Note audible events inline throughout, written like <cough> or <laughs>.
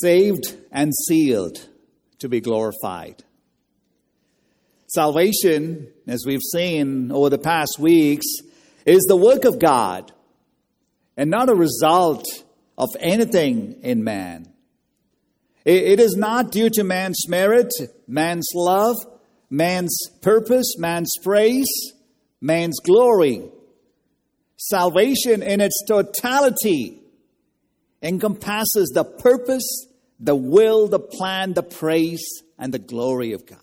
saved and sealed to be glorified. Salvation, as we've seen over the past weeks, is the work of God and not a result of anything in man. It is not due to man's merit, man's love, man's purpose, man's praise, man's glory. Salvation in its totality encompasses the purpose, the will, the plan, the praise, and the glory of God.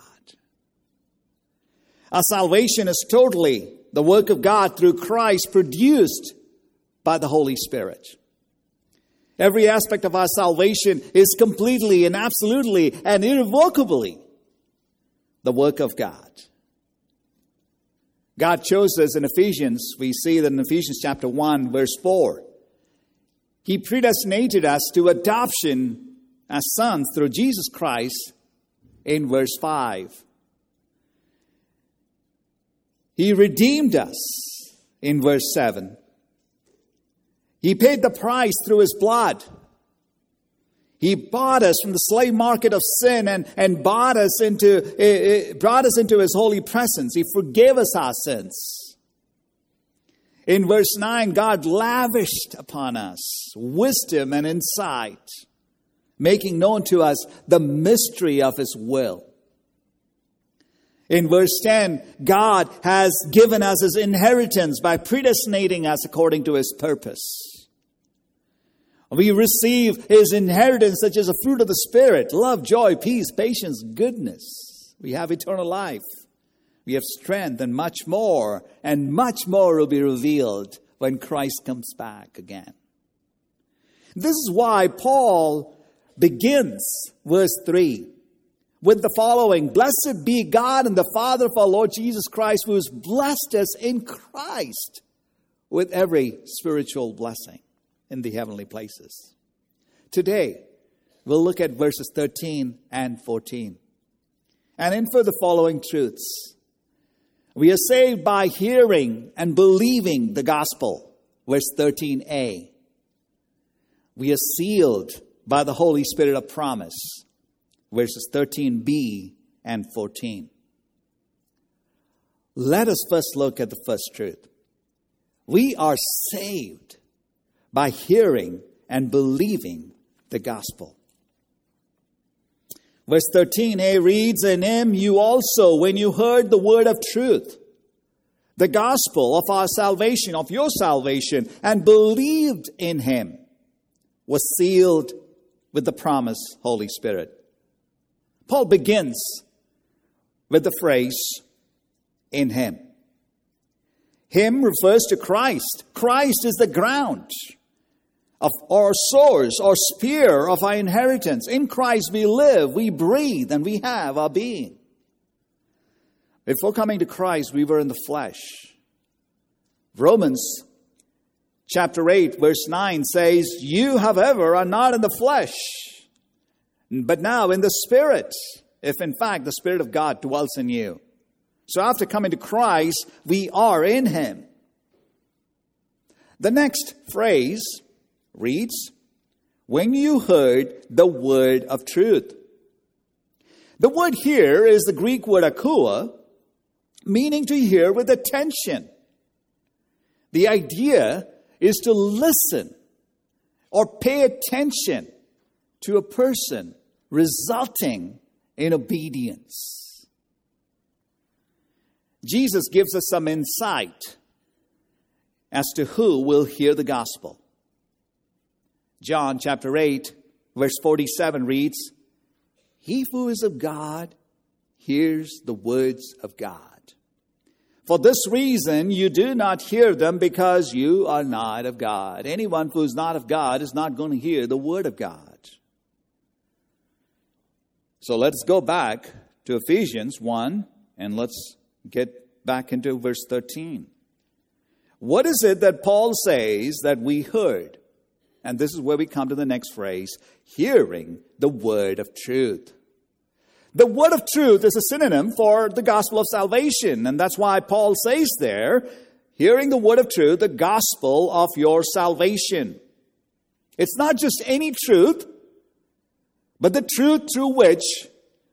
Our salvation is totally the work of God through Christ produced by the Holy Spirit. Every aspect of our salvation is completely and absolutely and irrevocably the work of God. God chose us in Ephesians. We see that in Ephesians chapter 1, verse 4. He predestinated us to adoption as sons through Jesus Christ in verse 5. He redeemed us in verse 7. He paid the price through his blood. He bought us from the slave market of sin and, and bought us into, uh, brought us into his holy presence. He forgave us our sins. In verse 9, God lavished upon us wisdom and insight, making known to us the mystery of his will. In verse 10, God has given us his inheritance by predestinating us according to his purpose. We receive his inheritance, such as a fruit of the Spirit love, joy, peace, patience, goodness. We have eternal life. We have strength and much more, and much more will be revealed when Christ comes back again. This is why Paul begins verse 3 with the following Blessed be God and the Father of our Lord Jesus Christ, who has blessed us in Christ with every spiritual blessing in the heavenly places. Today, we'll look at verses 13 and 14 and infer the following truths. We are saved by hearing and believing the gospel, verse 13a. We are sealed by the Holy Spirit of promise, verses 13b and 14. Let us first look at the first truth. We are saved by hearing and believing the gospel. Verse 13a reads, In him you also, when you heard the word of truth, the gospel of our salvation, of your salvation, and believed in him, was sealed with the promise, Holy Spirit Paul begins with the phrase, in him. Him refers to Christ. Christ is the ground of our source, our sphere of our inheritance. In Christ we live, we breathe, and we have our being. Before coming to Christ, we were in the flesh. Romans chapter 8, verse 9 says, You, however, are not in the flesh but now in the Spirit, if in fact the Spirit of God dwells in you. So after coming to Christ, we are in Him. The next phrase reads, When you heard the word of truth. The word here is the Greek word akouo, meaning to hear with attention. The idea is to listen or pay attention to a person resulting in obedience. Jesus gives us some insight as to who will hear the gospel. John chapter 8, verse 47 reads, He who is of God hears the words of God. For this reason, you do not hear them because you are not of God. Anyone who is not of God is not going to hear the word of God. So let's go back to Ephesians 1 and let's get back into verse 13. What is it that Paul says that we heard? And this is where we come to the next phrase hearing the word of truth. The word of truth is a synonym for the gospel of salvation. And that's why Paul says there, hearing the word of truth, the gospel of your salvation. It's not just any truth, but the truth through which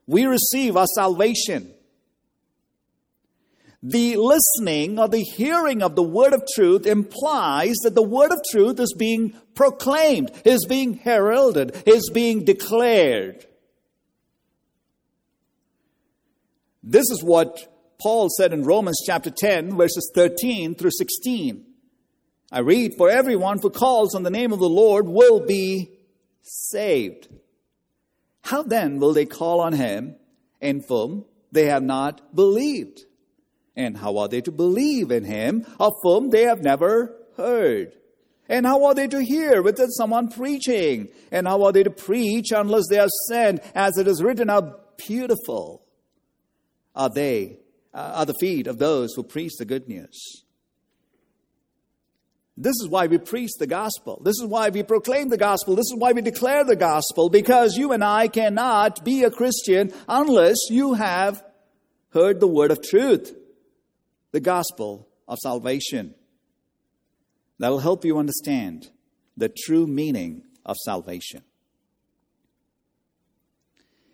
we receive our salvation. The listening or the hearing of the word of truth implies that the word of truth is being proclaimed, is being heralded, is being declared. This is what Paul said in Romans chapter 10, verses 13 through 16. I read, For everyone who calls on the name of the Lord will be saved. How then will they call on him in whom they have not believed? And how are they to believe in him of whom they have never heard? And how are they to hear without someone preaching? And how are they to preach unless they are sent? As it is written, how beautiful are they, uh, are the feet of those who preach the good news. This is why we preach the gospel. This is why we proclaim the gospel. This is why we declare the gospel, because you and I cannot be a Christian unless you have heard the word of truth the gospel of salvation. That will help you understand the true meaning of salvation.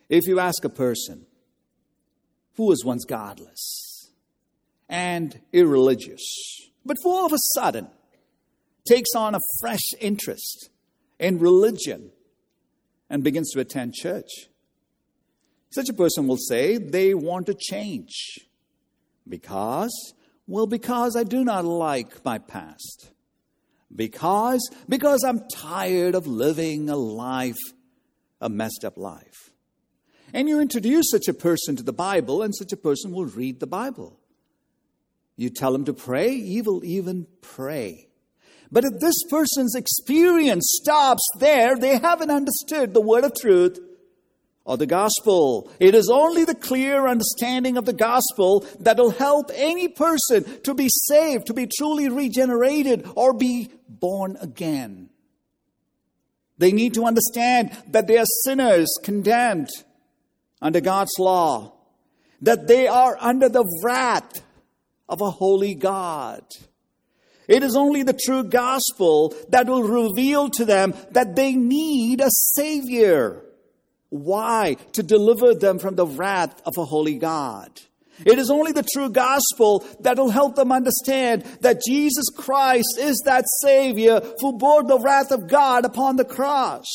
If you ask a person who was once godless and irreligious, but who all of a sudden takes on a fresh interest in religion and begins to attend church, such a person will say they want to change. Because? Well, because I do not like my past. Because? Because I'm tired of living a life, a messed up life. And you introduce such a person to the Bible, and such a person will read the Bible. You tell him to pray, he will even pray. But if this person's experience stops there, they haven't understood the word of truth, or the gospel. It is only the clear understanding of the gospel that will help any person to be saved, to be truly regenerated, or be born again. They need to understand that they are sinners condemned under God's law, that they are under the wrath of a holy God. It is only the true gospel that will reveal to them that they need a Savior. Why? To deliver them from the wrath of a holy God. It is only the true gospel that will help them understand that Jesus Christ is that Savior who bore the wrath of God upon the cross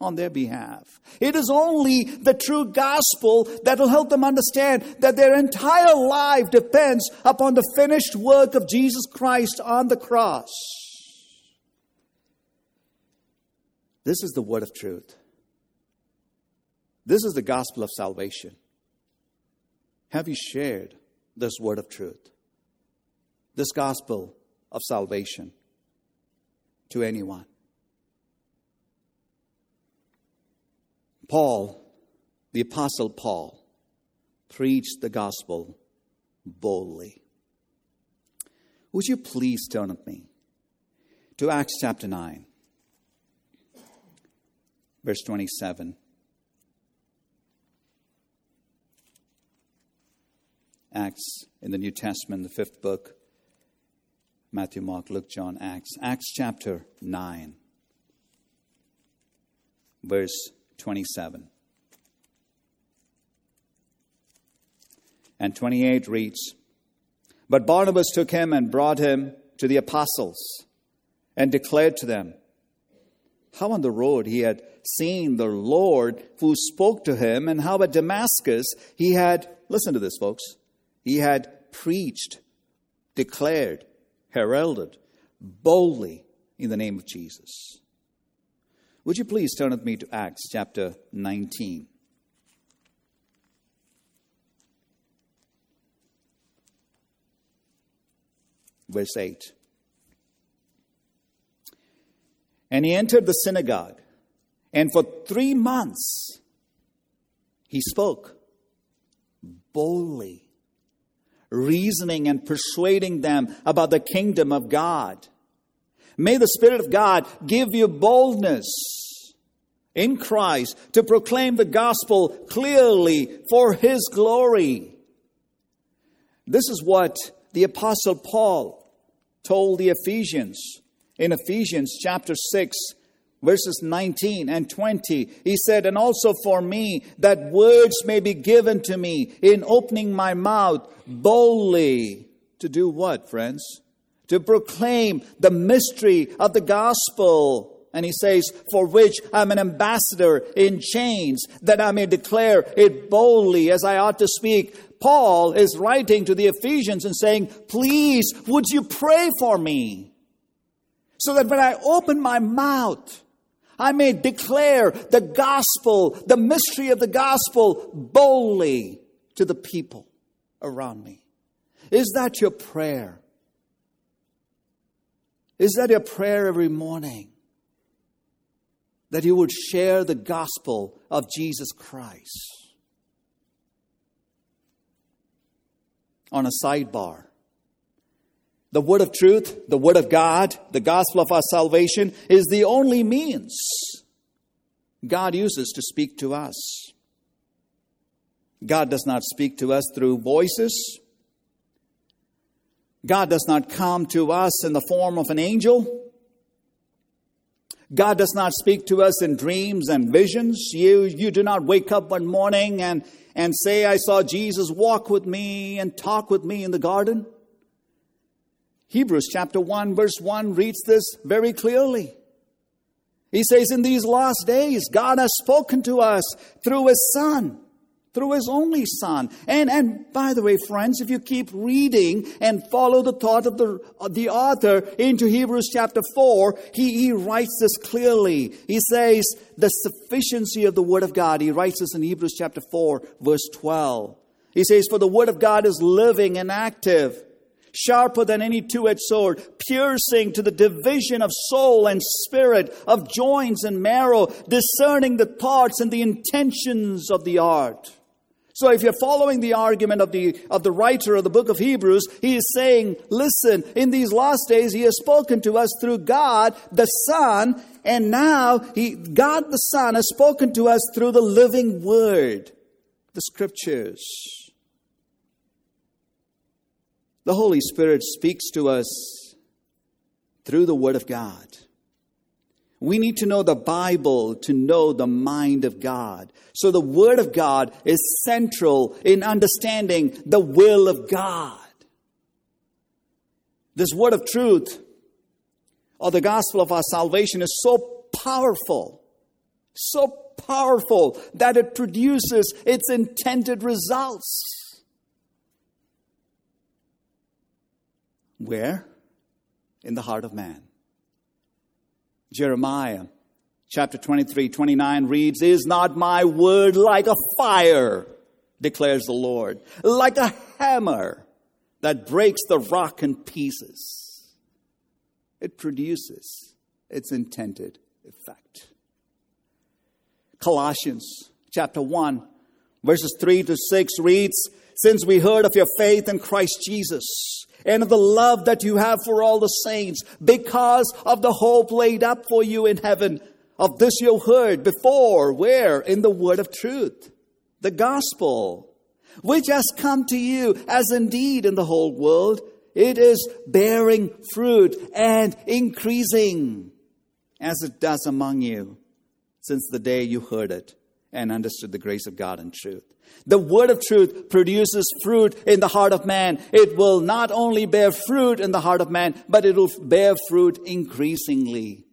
on their behalf. It is only the true gospel that will help them understand that their entire life depends upon the finished work of Jesus Christ on the cross. This is the word of truth. This is the gospel of salvation. Have you shared this word of truth, this gospel of salvation to anyone? Paul, the Apostle Paul, preached the gospel boldly. Would you please turn with me to Acts chapter 9, verse 27. Acts in the New Testament, the fifth book Matthew, Mark, Luke, John, Acts. Acts chapter 9, verse 27. And 28 reads But Barnabas took him and brought him to the apostles and declared to them how on the road he had seen the Lord who spoke to him, and how at Damascus he had, listen to this, folks, he had preached, declared, heralded boldly in the name of Jesus. Would you please turn with me to Acts chapter 19? Verse 8. And he entered the synagogue, and for three months he spoke boldly reasoning and persuading them about the kingdom of God. May the Spirit of God give you boldness in Christ to proclaim the gospel clearly for His glory. This is what the Apostle Paul told the Ephesians in Ephesians chapter 6, verses 19 and 20, he said, And also for me, that words may be given to me in opening my mouth boldly. To do what, friends? To proclaim the mystery of the gospel. And he says, For which I'm an ambassador in chains, that I may declare it boldly as I ought to speak. Paul is writing to the Ephesians and saying, Please, would you pray for me? So that when I open my mouth, I may declare the gospel, the mystery of the gospel boldly to the people around me. Is that your prayer? Is that your prayer every morning? That you would share the gospel of Jesus Christ. On a sidebar, the word of truth, the word of God, the gospel of our salvation is the only means God uses to speak to us. God does not speak to us through voices. God does not come to us in the form of an angel. God does not speak to us in dreams and visions. You, you do not wake up one morning and, and say, I saw Jesus walk with me and talk with me in the garden. Hebrews chapter 1 verse 1 reads this very clearly. He says, in these last days, God has spoken to us through His Son, through His only Son. And, and by the way, friends, if you keep reading and follow the thought of the, of the author into Hebrews chapter 4, he, he writes this clearly. He says, the sufficiency of the Word of God. He writes this in Hebrews chapter 4, verse 12. He says, for the Word of God is living and active sharper than any two edged sword, piercing to the division of soul and spirit, of joints and marrow, discerning the thoughts and the intentions of the heart. So if you're following the argument of the, of the writer of the book of Hebrews, he is saying, listen, in these last days, he has spoken to us through God, the Son, and now he, God the Son has spoken to us through the living word, the scriptures. The Holy Spirit speaks to us through the Word of God. We need to know the Bible to know the mind of God. So the Word of God is central in understanding the will of God. This Word of truth or the gospel of our salvation is so powerful, so powerful that it produces its intended results. Where? In the heart of man. Jeremiah chapter 23, 29 reads, Is not my word like a fire, declares the Lord, like a hammer that breaks the rock in pieces? It produces its intended effect. Colossians chapter 1, verses 3 to 6 reads, Since we heard of your faith in Christ Jesus, and of the love that you have for all the saints because of the hope laid up for you in heaven. Of this you heard before, where? In the word of truth, the gospel, which has come to you as indeed in the whole world. It is bearing fruit and increasing as it does among you since the day you heard it and understood the grace of God and truth. The word of truth produces fruit in the heart of man. It will not only bear fruit in the heart of man, but it will bear fruit increasingly.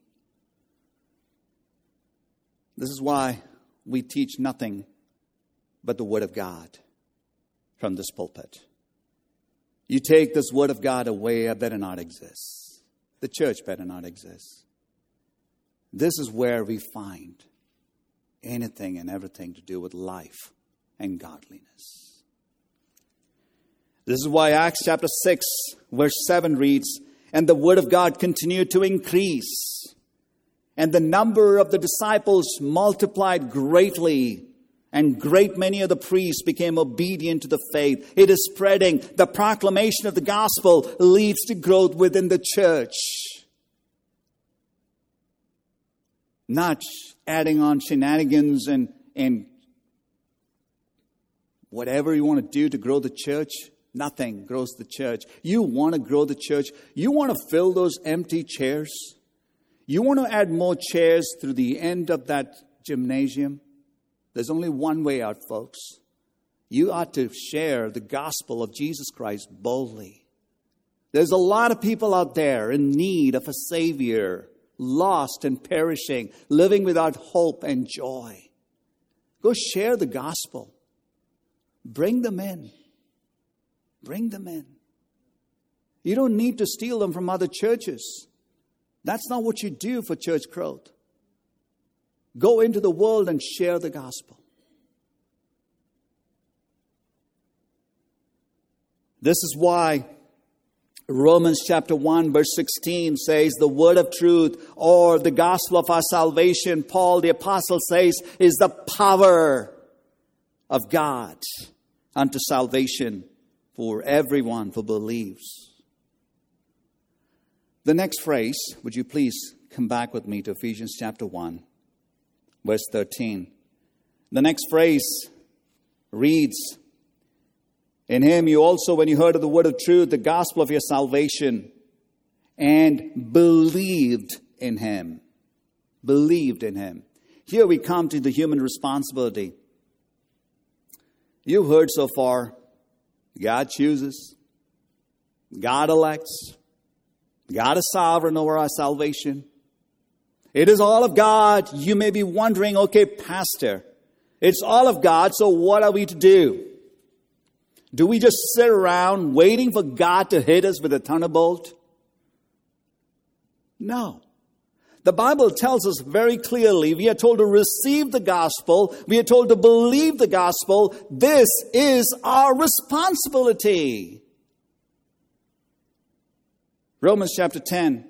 This is why we teach nothing but the word of God from this pulpit. You take this word of God away, it better not exist. The church better not exist. This is where we find anything and everything to do with life and godliness. This is why Acts chapter 6, verse 7 reads, And the word of God continued to increase, and the number of the disciples multiplied greatly. And great many of the priests became obedient to the faith. It is spreading. The proclamation of the gospel leads to growth within the church. Not adding on shenanigans and, and whatever you want to do to grow the church, nothing grows the church. You want to grow the church. You want to fill those empty chairs. You want to add more chairs through the end of that gymnasium? There's only one way out, folks. You ought to share the gospel of Jesus Christ boldly. There's a lot of people out there in need of a Savior, lost and perishing, living without hope and joy. Go share the gospel. Bring them in. Bring them in. You don't need to steal them from other churches. That's not what you do for church growth. Go into the world and share the gospel. This is why Romans chapter 1 verse 16 says the word of truth or the gospel of our salvation, Paul the apostle says, is the power of God unto salvation for everyone who believes. The next phrase, would you please come back with me to Ephesians chapter 1, verse 13. The next phrase reads, In him you also, when you heard of the word of truth, the gospel of your salvation, and believed in him. Believed in him. Here we come to the human responsibility. You've heard so far God chooses, God elects, God is sovereign over our salvation. It is all of God. You may be wondering, okay, Pastor, it's all of God, so what are we to do? Do we just sit around waiting for God to hit us with a thunderbolt? No. The Bible tells us very clearly we are told to receive the gospel, we are told to believe the gospel. This is our responsibility. Romans chapter 10,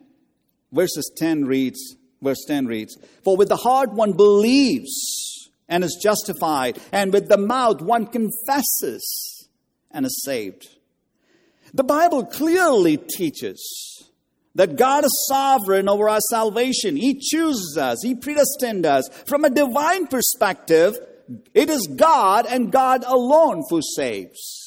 verses 10 reads, verse 10 reads, For with the heart one believes and is justified, and with the mouth one confesses and is saved. The Bible clearly teaches that God is sovereign over our salvation. He chooses us, He predestined us. From a divine perspective, it is God and God alone who saves.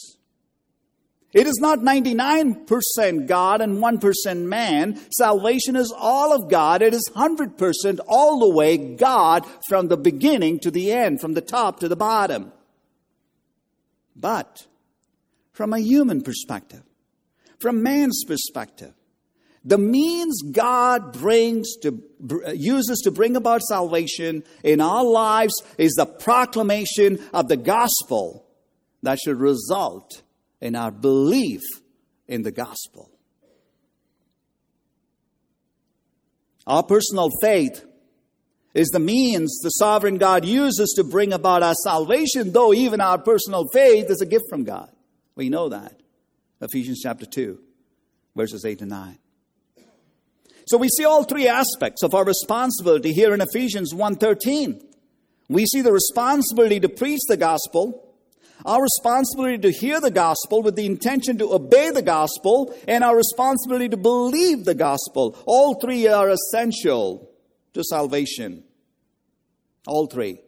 It is not 99% God and 1% man. Salvation is all of God. It is 100% all the way God from the beginning to the end, from the top to the bottom. But from a human perspective, from man's perspective, the means God brings to, uses to bring about salvation in our lives is the proclamation of the gospel that should result in our belief in the gospel. Our personal faith is the means the sovereign God uses to bring about our salvation, though even our personal faith is a gift from God. We know that. Ephesians chapter 2, verses 8 and 9. So we see all three aspects of our responsibility here in Ephesians 1:13. We see the responsibility to preach the gospel, our responsibility to hear the gospel with the intention to obey the gospel, and our responsibility to believe the gospel. All three are essential to salvation. All three.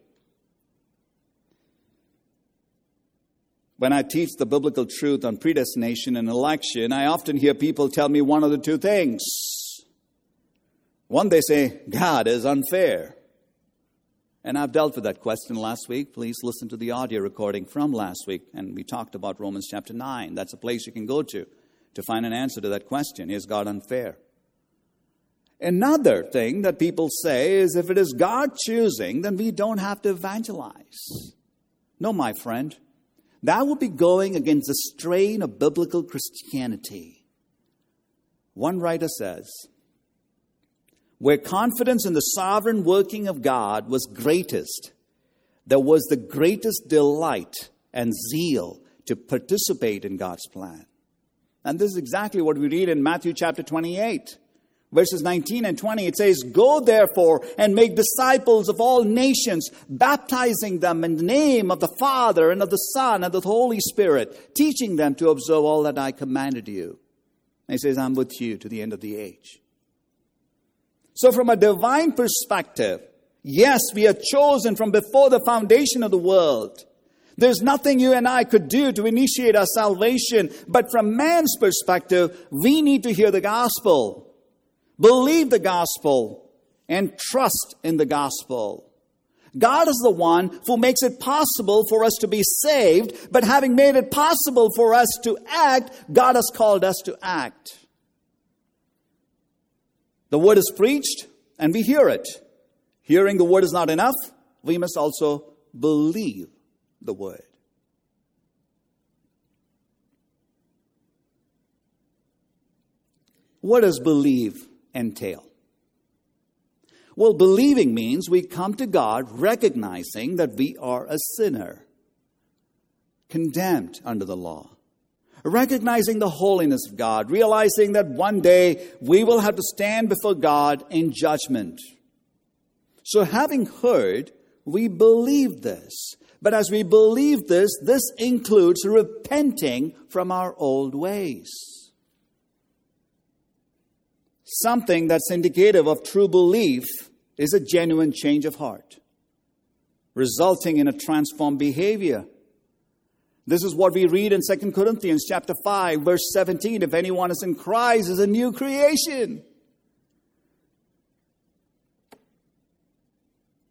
When I teach the biblical truth on predestination and election, I often hear people tell me one of the two things. One, they say, God is unfair. And I've dealt with that question last week. Please listen to the audio recording from last week. And we talked about Romans chapter 9. That's a place you can go to to find an answer to that question Is God unfair? Another thing that people say is if it is God choosing, then we don't have to evangelize. No, my friend. That would be going against the strain of biblical Christianity. One writer says, where confidence in the sovereign working of God was greatest, there was the greatest delight and zeal to participate in God's plan. And this is exactly what we read in Matthew chapter 28, verses 19 and 20. It says, Go therefore and make disciples of all nations, baptizing them in the name of the Father and of the Son and of the Holy Spirit, teaching them to observe all that I commanded you. And he says, I'm with you to the end of the age. So, from a divine perspective, yes, we are chosen from before the foundation of the world. There's nothing you and I could do to initiate our salvation, but from man's perspective, we need to hear the gospel, believe the gospel, and trust in the gospel. God is the one who makes it possible for us to be saved, but having made it possible for us to act, God has called us to act. The word is preached and we hear it. Hearing the word is not enough, we must also believe the word. What does believe entail? Well, believing means we come to God recognizing that we are a sinner, condemned under the law. Recognizing the holiness of God, realizing that one day we will have to stand before God in judgment. So, having heard, we believe this. But as we believe this, this includes repenting from our old ways. Something that's indicative of true belief is a genuine change of heart, resulting in a transformed behavior. This is what we read in 2 Corinthians chapter 5 verse 17 if anyone is in Christ is a new creation.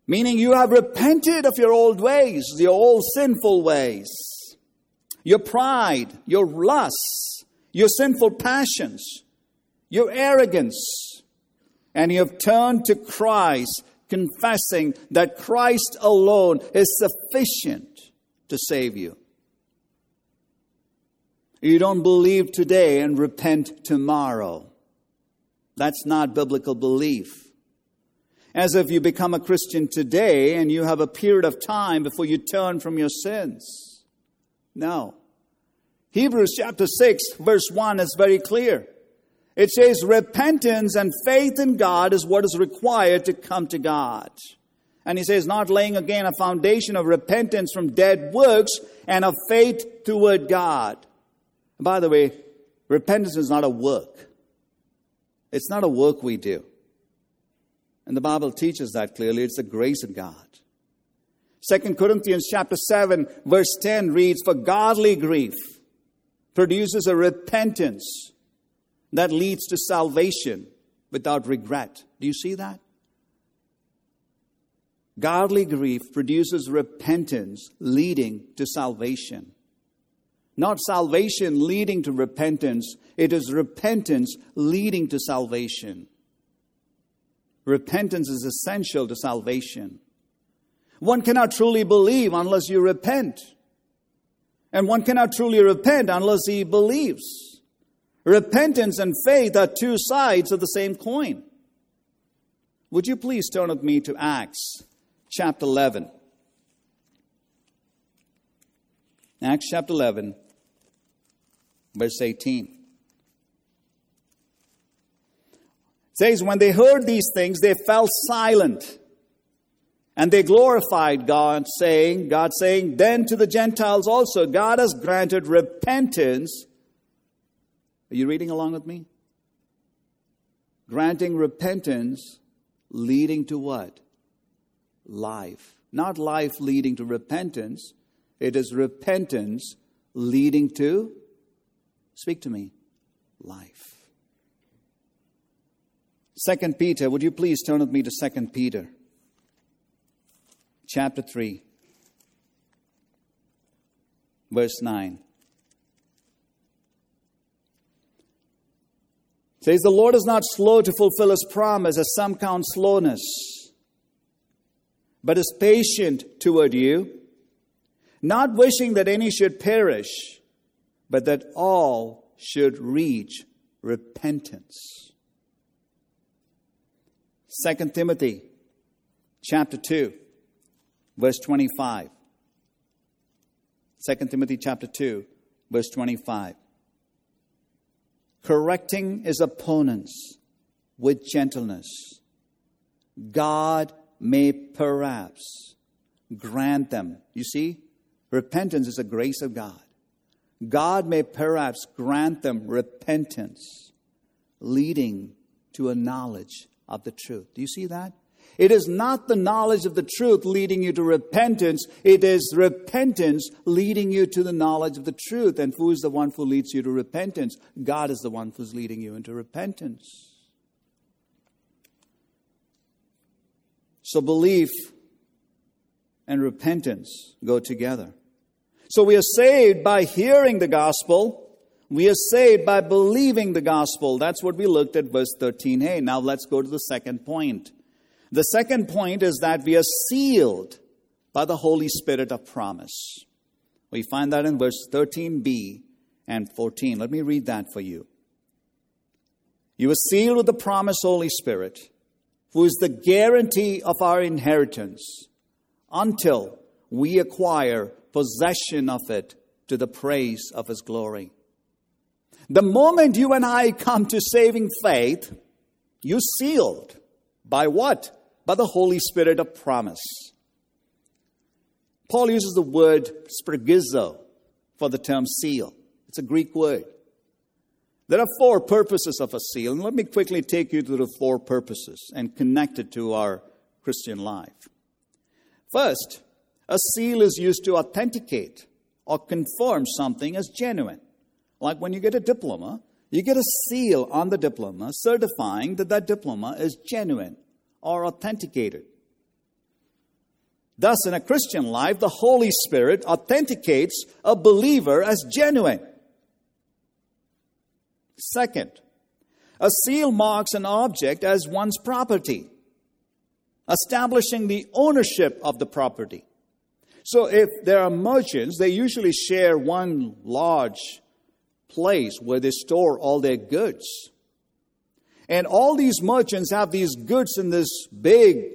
Meaning you have repented of your old ways, your old sinful ways, your pride, your lusts, your sinful passions, your arrogance, and you have turned to Christ, confessing that Christ alone is sufficient to save you. You don't believe today and repent tomorrow. That's not biblical belief. As if you become a Christian today and you have a period of time before you turn from your sins. No. Hebrews chapter 6, verse 1 is very clear. It says repentance and faith in God is what is required to come to God. And he says, not laying again a foundation of repentance from dead works and of faith toward God. By the way, repentance is not a work. It's not a work we do. And the Bible teaches that clearly. It's the grace of God. Second Corinthians chapter 7 verse 10 reads, For godly grief produces a repentance that leads to salvation without regret. Do you see that? Godly grief produces repentance leading to salvation. Not salvation leading to repentance, it is repentance leading to salvation. Repentance is essential to salvation. One cannot truly believe unless you repent. And one cannot truly repent unless he believes. Repentance and faith are two sides of the same coin. Would you please turn with me to Acts chapter 11? Acts chapter 11, verse 18. It says, When they heard these things, they fell silent. And they glorified God, saying, God saying, Then to the Gentiles also, God has granted repentance are you reading along with me? Granting repentance leading to what? Life. Not life leading to repentance. It is repentance leading to, speak to me, life. Second Peter, would you please turn with me to Second Peter, chapter 3, verse 9. says the Lord is not slow to fulfill his promise, as some count slowness, but is patient toward you, not wishing that any should perish, but that all should reach repentance. 2 Timothy chapter 2 verse 25 2 Timothy chapter 2 verse 25 correcting his opponents with gentleness, God may perhaps grant them. You see, repentance is a grace of God. God may perhaps grant them repentance, leading to a knowledge of the truth. Do you see that? It is not the knowledge of the truth leading you to repentance. It is repentance leading you to the knowledge of the truth. And who is the one who leads you to repentance? God is the one who's leading you into repentance. So belief and repentance go together. So we are saved by hearing the gospel. We are saved by believing the gospel. That's what we looked at verse 13a. Now let's go to the second point. The second point is that we are sealed by the Holy Spirit of promise. We find that in verse 13b and 14. Let me read that for you. You are sealed with the promised Holy Spirit, who is the guarantee of our inheritance until we acquire possession of it to the praise of His glory. The moment you and I come to saving faith, you're sealed. By what? By the Holy Spirit of promise. Paul uses the word sphragizo for the term seal. It's a Greek word. There are four purposes of a seal, and let me quickly take you through the four purposes and connect it to our Christian life. First, a seal is used to authenticate or confirm something as genuine. Like when you get a diploma, you get a seal on the diploma certifying that that diploma is genuine or authenticated. Thus, in a Christian life, the Holy Spirit authenticates a believer as genuine. Second, a seal marks an object as one's property, establishing the ownership of the property. So, if there are merchants, they usually share one large place where they store all their goods. And all these merchants have these goods in this big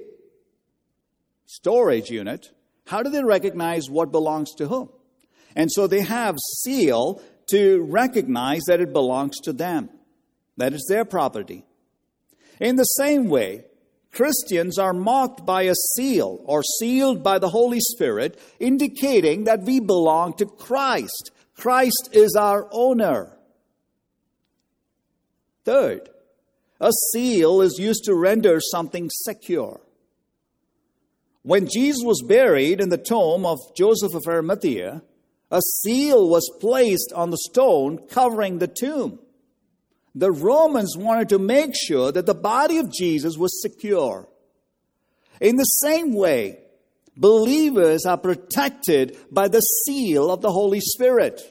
storage unit. How do they recognize what belongs to whom? And so they have seal to recognize that it belongs to them, that it's their property. In the same way, Christians are marked by a seal or sealed by the Holy Spirit, indicating that we belong to Christ. Christ is our owner. Third, a seal is used to render something secure. When Jesus was buried in the tomb of Joseph of Arimathea, a seal was placed on the stone covering the tomb. The Romans wanted to make sure that the body of Jesus was secure. In the same way, believers are protected by the seal of the Holy Spirit.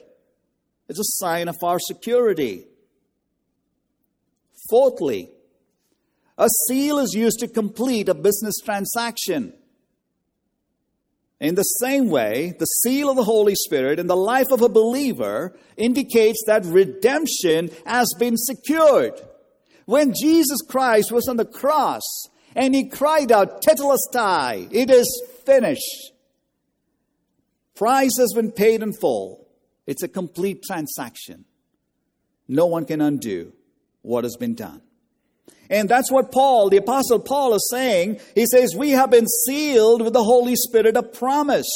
It's a sign of our security. Fourthly, a seal is used to complete a business transaction. In the same way, the seal of the Holy Spirit in the life of a believer indicates that redemption has been secured. When Jesus Christ was on the cross and he cried out, Tetelestai, it is finished. Price has been paid in full. It's a complete transaction. No one can undo what has been done. And that's what Paul, the Apostle Paul, is saying. He says, We have been sealed with the Holy Spirit of promise.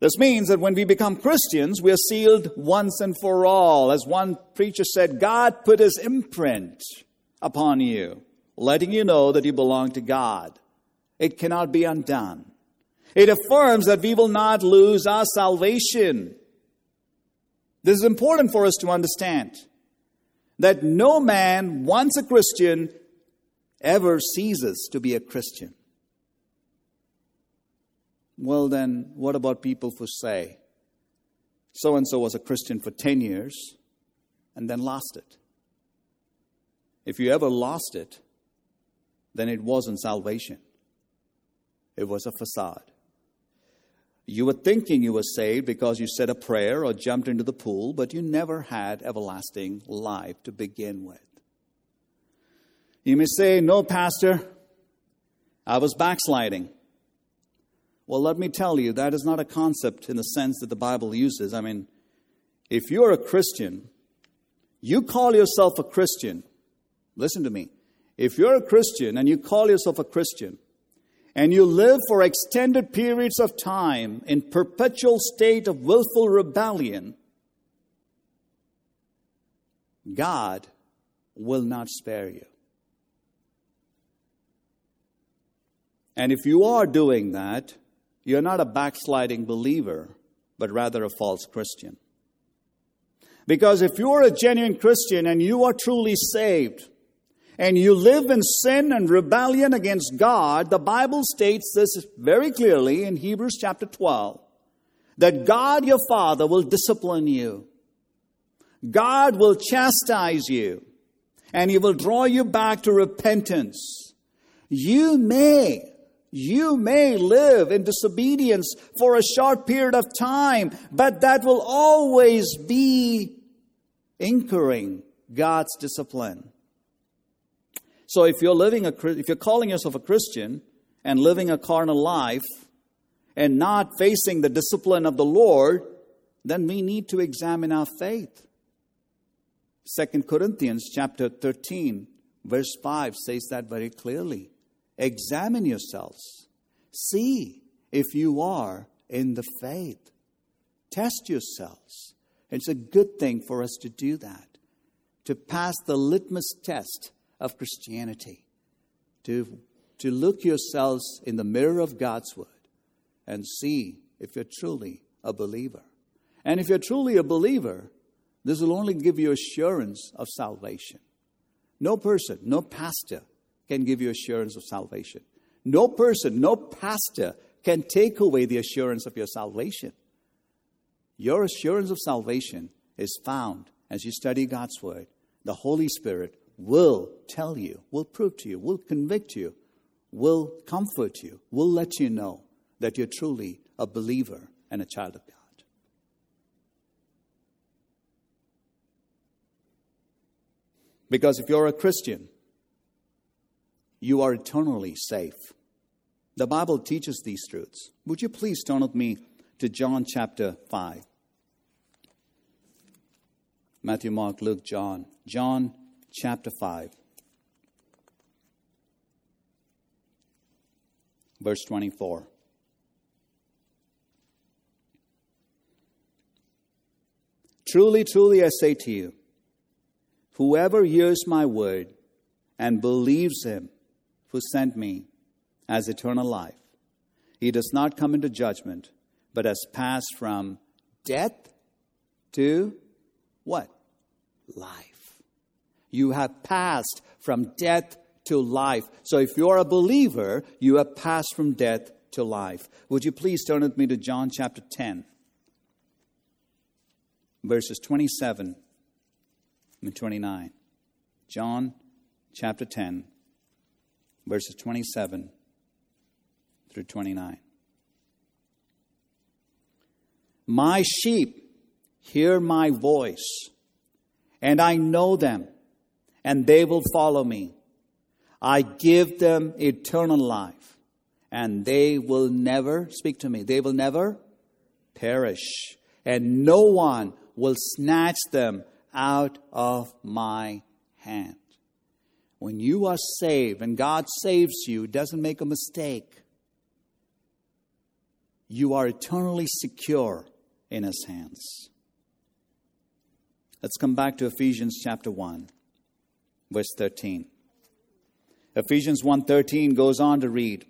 This means that when we become Christians, we are sealed once and for all. As one preacher said, God put his imprint upon you, letting you know that you belong to God. It cannot be undone. It affirms that we will not lose our salvation. This is important for us to understand that no man, once a Christian, ever ceases to be a Christian. Well, then, what about people who say, so and so was a Christian for 10 years and then lost it? If you ever lost it, then it wasn't salvation, it was a facade. You were thinking you were saved because you said a prayer or jumped into the pool, but you never had everlasting life to begin with. You may say, No, Pastor, I was backsliding. Well, let me tell you, that is not a concept in the sense that the Bible uses. I mean, if you're a Christian, you call yourself a Christian. Listen to me. If you're a Christian and you call yourself a Christian, and you live for extended periods of time in perpetual state of willful rebellion, God will not spare you. And if you are doing that, you're not a backsliding believer, but rather a false Christian. Because if you're a genuine Christian and you are truly saved, and you live in sin and rebellion against God, the Bible states this very clearly in Hebrews chapter 12 that God your Father will discipline you. God will chastise you and he will draw you back to repentance. You may, you may live in disobedience for a short period of time, but that will always be incurring God's discipline. So if you're living a, if you're calling yourself a Christian and living a carnal life and not facing the discipline of the Lord, then we need to examine our faith. Second Corinthians chapter 13 verse 5 says that very clearly. Examine yourselves. See if you are in the faith. Test yourselves. It's a good thing for us to do that, to pass the litmus test of Christianity, to, to look yourselves in the mirror of God's Word and see if you're truly a believer. And if you're truly a believer, this will only give you assurance of salvation. No person, no pastor can give you assurance of salvation. No person, no pastor can take away the assurance of your salvation. Your assurance of salvation is found as you study God's Word. The Holy Spirit will tell you, will prove to you, will convict you, will comfort you, will let you know that you're truly a believer and a child of God. Because if you're a Christian, you are eternally safe. The Bible teaches these truths. Would you please turn with me to John chapter 5? Matthew, Mark, Luke, John. John chapter 5, verse 24. Truly, truly, I say to you, Whoever hears my word and believes him who sent me has eternal life. He does not come into judgment, but has passed from death to what? Life. You have passed from death to life. So if you're a believer, you have passed from death to life. Would you please turn with me to John chapter 10, verses 27 and 29. John chapter 10, verses 27 through 29. My sheep hear my voice, and I know them, and they will follow me. I give them eternal life, and they will never, speak to me, they will never perish, and no one will snatch them out of my hand. When you are saved and God saves you, doesn't make a mistake. You are eternally secure in his hands. Let's come back to Ephesians chapter 1, verse 13. Ephesians 1:13 goes on to read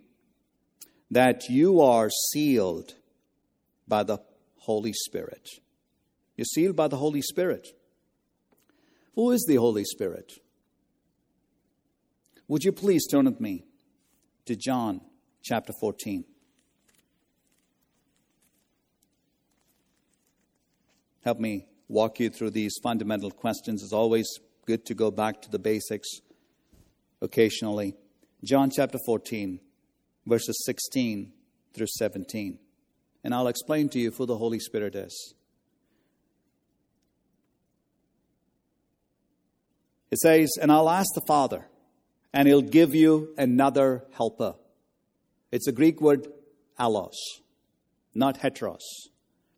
that you are sealed by the Holy Spirit. You're sealed by the Holy Spirit. Who is the Holy Spirit? Would you please turn with me to John chapter 14? Help me walk you through these fundamental questions. as always good to go back to the basics occasionally. John chapter 14, verses 16 through 17. And I'll explain to you who the Holy Spirit is. It says, And I'll ask the Father, and he'll give you another helper. It's a Greek word, allos, not heteros.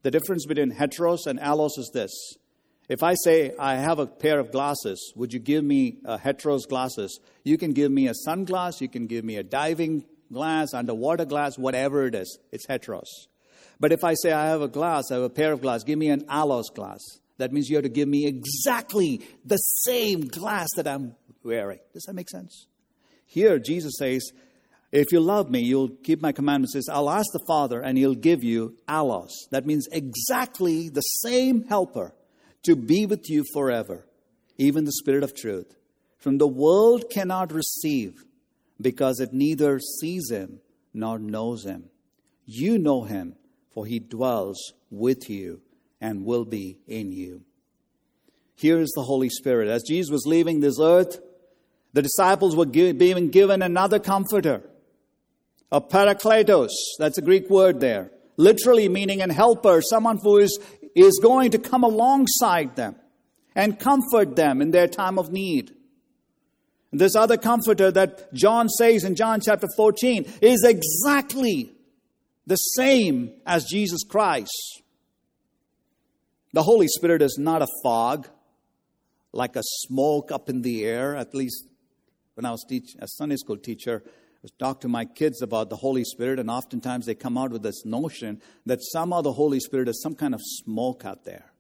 The difference between heteros and allos is this. If I say, I have a pair of glasses, would you give me a heteros glasses? You can give me a sunglass, you can give me a diving glass, underwater glass, whatever it is. It's heteros. But if I say, I have a glass, I have a pair of glass, give me an allos glass. That means you have to give me exactly the same glass that I'm wearing. Does that make sense? Here, Jesus says, if you love me, you'll keep my commandments. Says, I'll ask the Father, and he'll give you allos. That means exactly the same helper to be with you forever, even the Spirit of truth, from the world cannot receive because it neither sees him nor knows him. You know him, for he dwells with you and will be in you. Here is the Holy Spirit. As Jesus was leaving this earth, the disciples were being given another comforter, a parakletos. That's a Greek word there. Literally meaning an helper, someone who is, is going to come alongside them and comfort them in their time of need. This other comforter that John says in John chapter 14 is exactly the same as Jesus Christ. The Holy Spirit is not a fog, like a smoke up in the air. At least when I was teach, a Sunday school teacher, talk to my kids about the Holy Spirit, and oftentimes they come out with this notion that somehow the Holy Spirit is some kind of smoke out there.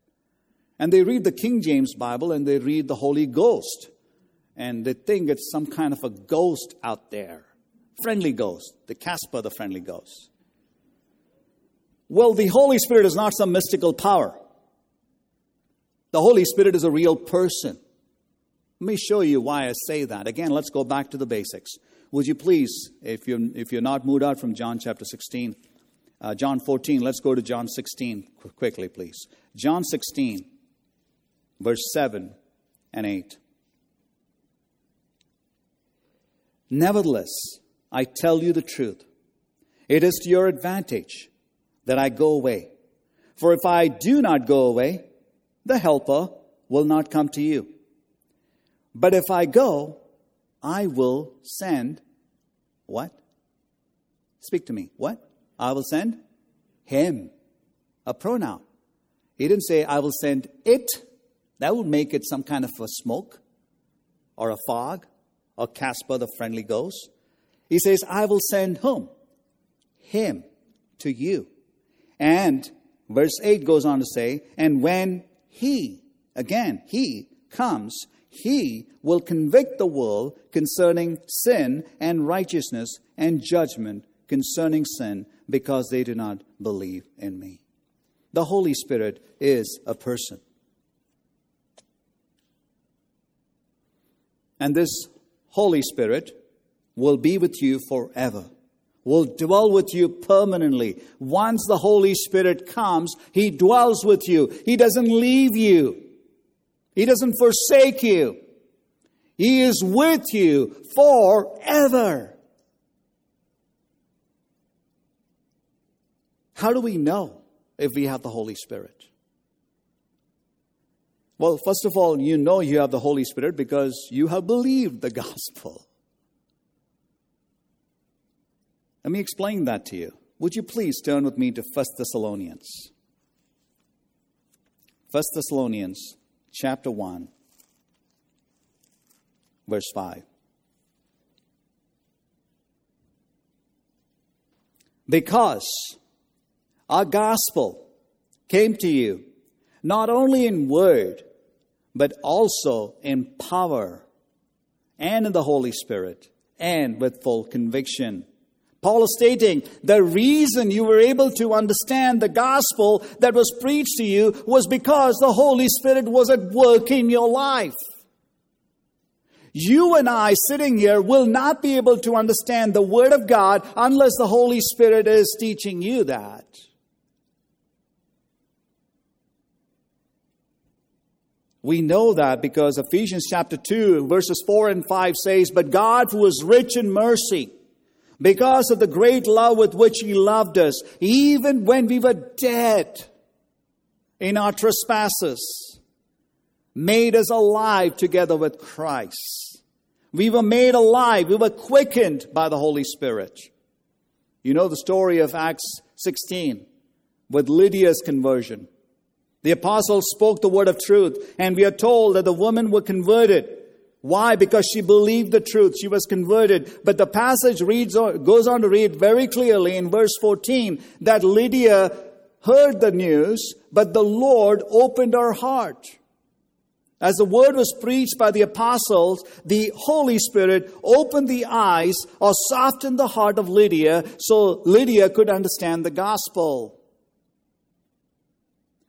And they read the King James Bible and they read the Holy Ghost and they think it's some kind of a ghost out there. Friendly ghost, the Casper, the friendly ghost. Well, the Holy Spirit is not some mystical power. The Holy Spirit is a real person. Let me show you why I say that. Again, let's go back to the basics. Would you please, if you're, if you're not moved out from John chapter 16, uh, John 14, let's go to John 16 quickly, please. John 16, verse 7 and 8. Nevertheless, I tell you the truth. It is to your advantage that I go away. For if I do not go away, the Helper will not come to you. But if I go, I will send what? Speak to me. What? I will send him. A pronoun. He didn't say, I will send it. That would make it some kind of a smoke or a fog or Casper the friendly ghost. He says, I will send whom? Him to you. And verse 8 goes on to say, and when he, again, he comes, he will convict the world concerning sin and righteousness and judgment concerning sin because they do not believe in me. The Holy Spirit is a person. And this Holy Spirit will be with you forever, will dwell with you permanently. Once the Holy Spirit comes, He dwells with you. He doesn't leave you, He doesn't forsake you. He is with you forever. How do we know if we have the Holy Spirit? Well, first of all, you know you have the Holy Spirit because you have believed the <laughs> gospel. Let me explain that to you. Would you please turn with me to 1 Thessalonians? 1 Thessalonians chapter 1 verse 5. Because our gospel came to you not only in word, but also in power and in the Holy Spirit and with full conviction. Paul is stating the reason you were able to understand the gospel that was preached to you was because the Holy Spirit was at work in your life. You and I sitting here will not be able to understand the Word of God unless the Holy Spirit is teaching you that. We know that because Ephesians chapter 2, verses 4 and 5 says, But God, who is rich in mercy, because of the great love with which He loved us, even when we were dead in our trespasses, made us alive together with Christ. We were made alive. We were quickened by the Holy Spirit. You know the story of Acts 16 with Lydia's conversion. The apostles spoke the word of truth, and we are told that the woman were converted. Why? Because she believed the truth. She was converted. But the passage reads, goes on to read very clearly in verse 14 that Lydia heard the news, but the Lord opened her heart. As the word was preached by the apostles, the Holy Spirit opened the eyes or softened the heart of Lydia so Lydia could understand the gospel.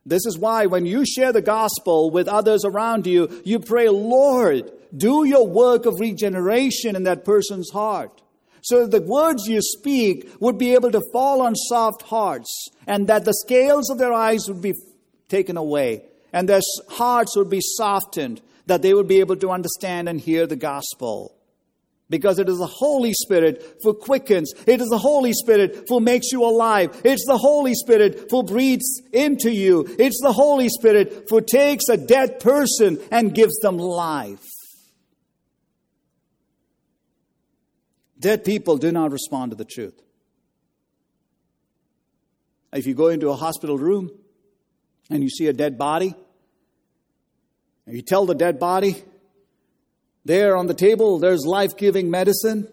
This is why when you share the gospel with others around you, you pray, Lord, do your work of regeneration in that person's heart. So that the words you speak would be able to fall on soft hearts and that the scales of their eyes would be taken away and their hearts would be softened, that they would be able to understand and hear the gospel. Because it is the Holy Spirit who quickens. It is the Holy Spirit who makes you alive. It's the Holy Spirit who breathes into you. It's the Holy Spirit who takes a dead person and gives them life. Dead people do not respond to the truth. If you go into a hospital room and you see a dead body, and you tell the dead body, there on the table, there's life giving medicine.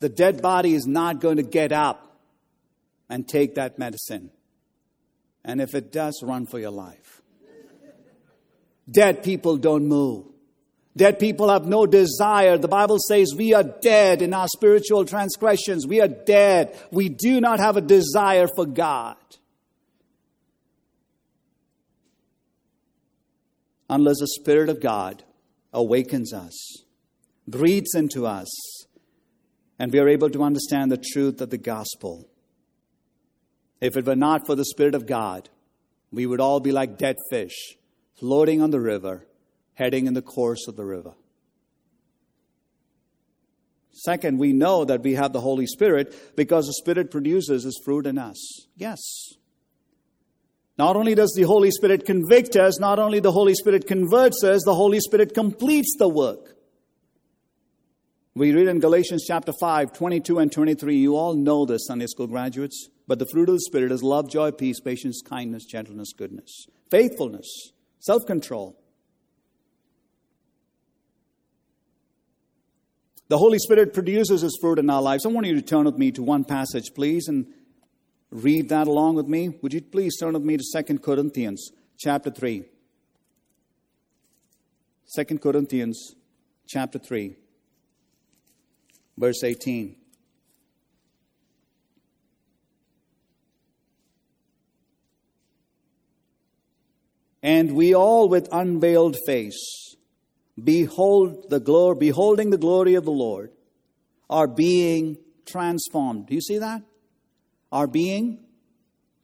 The dead body is not going to get up and take that medicine. And if it does, run for your life. dead people don't move. Dead people have no desire. The Bible says we are dead in our spiritual transgressions. We are dead. We do not have a desire for God. Unless the Spirit of God awakens us, breathes into us, and we are able to understand the truth of the gospel. If it were not for the Spirit of God, we would all be like dead fish floating on the river, heading in the course of the river. Second, we know that we have the Holy Spirit because the Spirit produces His fruit in us. Yes. Not only does the Holy Spirit convict us, not only the Holy Spirit converts us, the Holy Spirit completes the work. We read in Galatians chapter 5, 22 and 23. You all know this, Sunday school graduates. But the fruit of the Spirit is love, joy, peace, patience, kindness, gentleness, goodness, faithfulness, self control. The Holy Spirit produces His fruit in our lives. I want you to turn with me to one passage, please, and read that along with me? Would you please turn with me to 2 Corinthians chapter 3? 2 Corinthians chapter 3, verse 18. And we all with unveiled face behold the glory beholding the glory of the Lord are being transformed. Do you see that? are being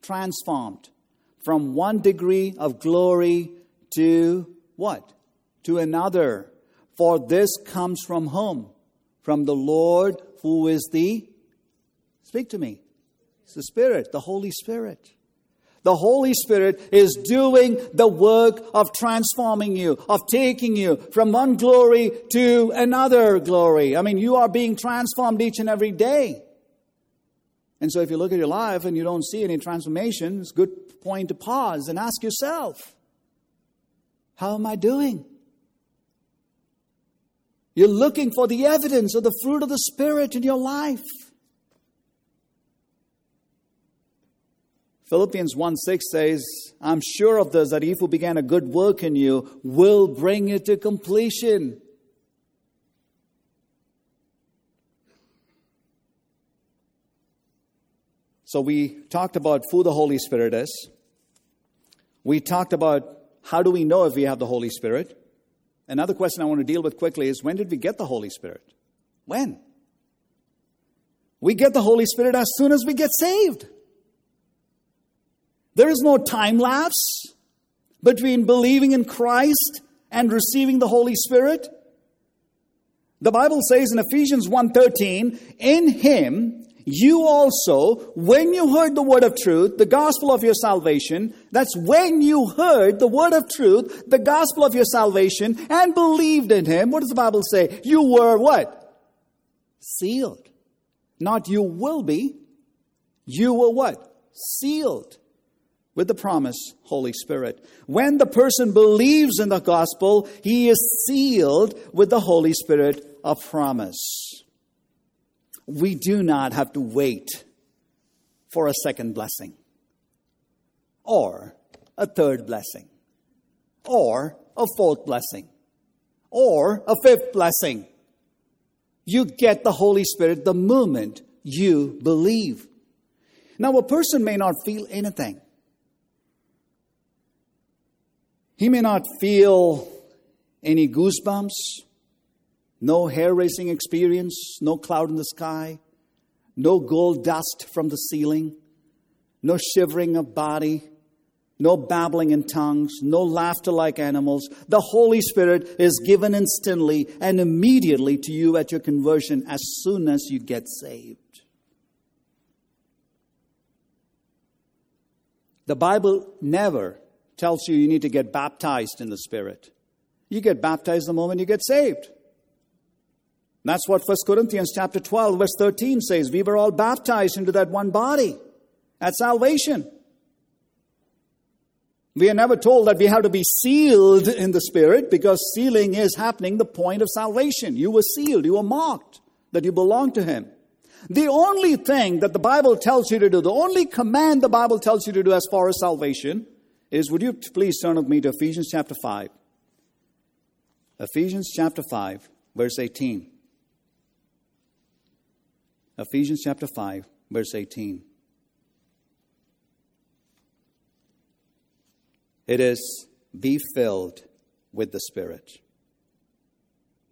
transformed from one degree of glory to what? To another. For this comes from whom? From the Lord who is the, speak to me, it's the Spirit, the Holy Spirit. The Holy Spirit is doing the work of transforming you, of taking you from one glory to another glory. I mean, you are being transformed each and every day. And so if you look at your life and you don't see any transformation, it's a good point to pause and ask yourself, how am I doing? You're looking for the evidence of the fruit of the Spirit in your life. Philippians 1 6 says, I'm sure of this, that he who began a good work in you will bring it to completion. So we talked about who the Holy Spirit is. We talked about how do we know if we have the Holy Spirit. Another question I want to deal with quickly is when did we get the Holy Spirit? When? We get the Holy Spirit as soon as we get saved. There is no time lapse between believing in Christ and receiving the Holy Spirit. The Bible says in Ephesians 1:13, in him you also, when you heard the word of truth, the gospel of your salvation, that's when you heard the word of truth, the gospel of your salvation, and believed in him, what does the Bible say? You were what? Sealed. Not you will be. You were what? Sealed with the promise, Holy Spirit. When the person believes in the gospel, he is sealed with the Holy Spirit of promise we do not have to wait for a second blessing or a third blessing or a fourth blessing or a fifth blessing. You get the Holy Spirit the moment you believe. Now, a person may not feel anything. He may not feel any goosebumps. no hair raising experience, no cloud in the sky, no gold dust from the ceiling, no shivering of body, no babbling in tongues, no laughter like animals. The Holy Spirit is given instantly and immediately to you at your conversion as soon as you get saved. The Bible never tells you you need to get baptized in the Spirit. You get baptized the moment you get saved. That's what 1 Corinthians chapter 12 verse 13 says. We were all baptized into that one body at salvation. We are never told that we have to be sealed in the Spirit because sealing is happening the point of salvation. You were sealed, you were marked that you belong to Him. The only thing that the Bible tells you to do, the only command the Bible tells you to do as far as salvation is would you please turn with me to Ephesians chapter 5? Ephesians chapter 5, verse 18. Ephesians chapter 5, verse 18. It is be filled with the Spirit.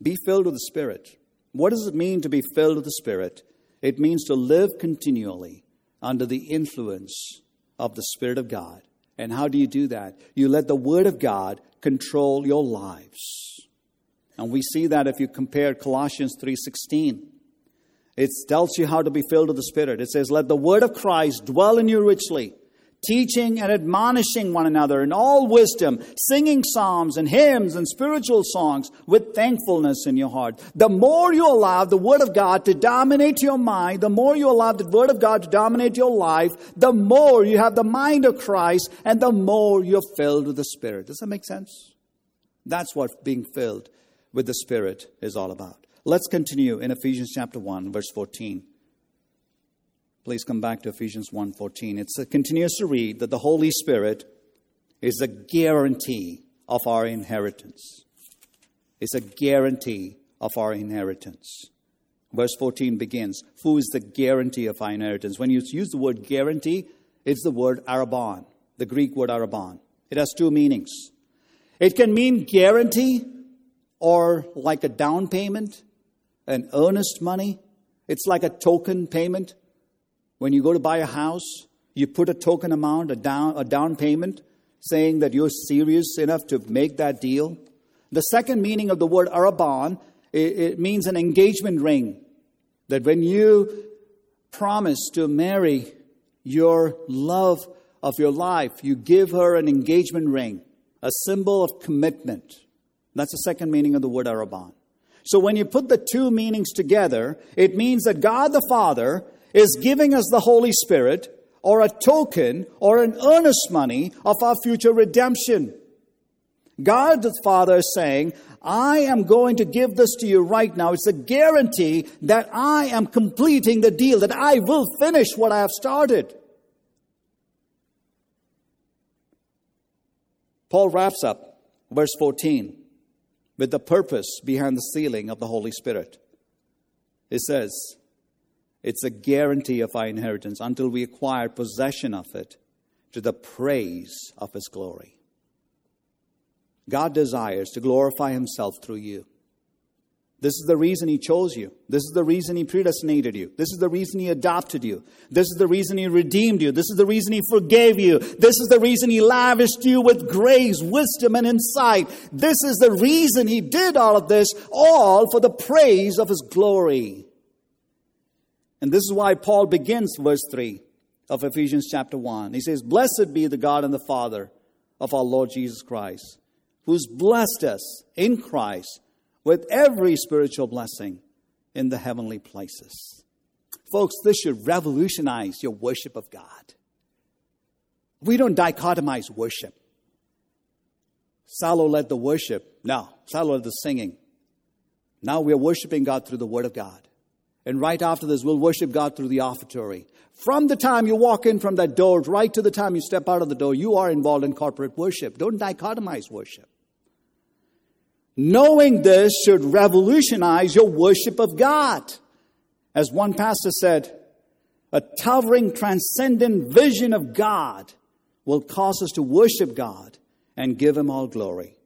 Be filled with the Spirit. What does it mean to be filled with the Spirit? It means to live continually under the influence of the Spirit of God. And how do you do that? You let the Word of God control your lives. And we see that if you compare Colossians 3:16. It tells you how to be filled with the Spirit. It says, Let the word of Christ dwell in you richly, teaching and admonishing one another in all wisdom, singing psalms and hymns and spiritual songs with thankfulness in your heart. The more you allow the Word of God to dominate your mind, the more you allow the Word of God to dominate your life, the more you have the mind of Christ and the more you're filled with the Spirit. Does that make sense? That's what being filled with the Spirit is all about. Let's continue in Ephesians chapter 1, verse 14. Please come back to Ephesians 1:14. It continues to read that the Holy Spirit is a guarantee of our inheritance. It's a guarantee of our inheritance. Verse 14 begins, Who is the guarantee of our inheritance? When you use the word guarantee, it's the word arrabon, the Greek word arrabon. It has two meanings. It can mean guarantee or like a down payment, an earnest money. It's like a token payment. When you go to buy a house, you put a token amount, a down, a down payment, saying that you're serious enough to make that deal. The second meaning of the word arabon, it, it means an engagement ring. That when you promise to marry your love of your life, you give her an engagement ring, a symbol of commitment. That's the second meaning of the word arabon. So when you put the two meanings together, it means that God the Father is giving us the Holy Spirit or a token or an earnest money of our future redemption. God the Father is saying, I am going to give this to you right now. It's a guarantee that I am completing the deal, that I will finish what I have started. Paul wraps up verse 14 with the purpose behind the sealing of the Holy Spirit. It says, it's a guarantee of our inheritance until we acquire possession of it to the praise of His glory. God desires to glorify Himself through you. This is the reason He chose you. This is the reason He predestinated you. This is the reason He adopted you. This is the reason He redeemed you. This is the reason He forgave you. This is the reason He lavished you with grace, wisdom, and insight. This is the reason He did all of this, all for the praise of His glory. And this is why Paul begins verse 3 of Ephesians chapter 1. He says, Blessed be the God and the Father of our Lord Jesus Christ, who's blessed us in Christ with every spiritual blessing in the heavenly places. Folks, this should revolutionize your worship of God. We don't dichotomize worship. Salo led the worship. No, Salo led the singing. Now we are worshiping God through the Word of God. And right after this, we'll worship God through the offertory. From the time you walk in from that door, right to the time you step out of the door, you are involved in corporate worship. Don't dichotomize worship. Knowing this should revolutionize your worship of God. As one pastor said, a towering, transcendent vision of God will cause us to worship God and give Him all glory.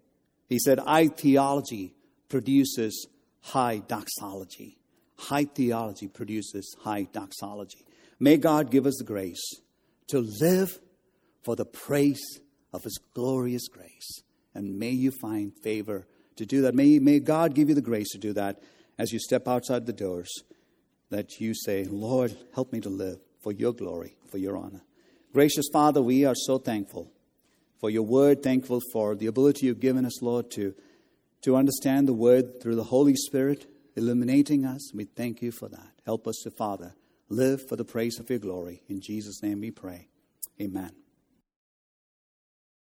He said, I theology produces high doxology. High theology produces high doxology. May God give us the grace to live for the praise of His glorious grace. And may you find favor to do that. May, may God give you the grace to do that as you step outside the doors, that you say, Lord, help me to live for your glory, for your honor. Gracious Father, we are so thankful for your word, thankful for the ability you've given us, Lord, to, to understand the word through the Holy Spirit, illuminating us. We thank you for that. Help us to, Father, live for the praise of your glory. In Jesus' name we pray. Amen.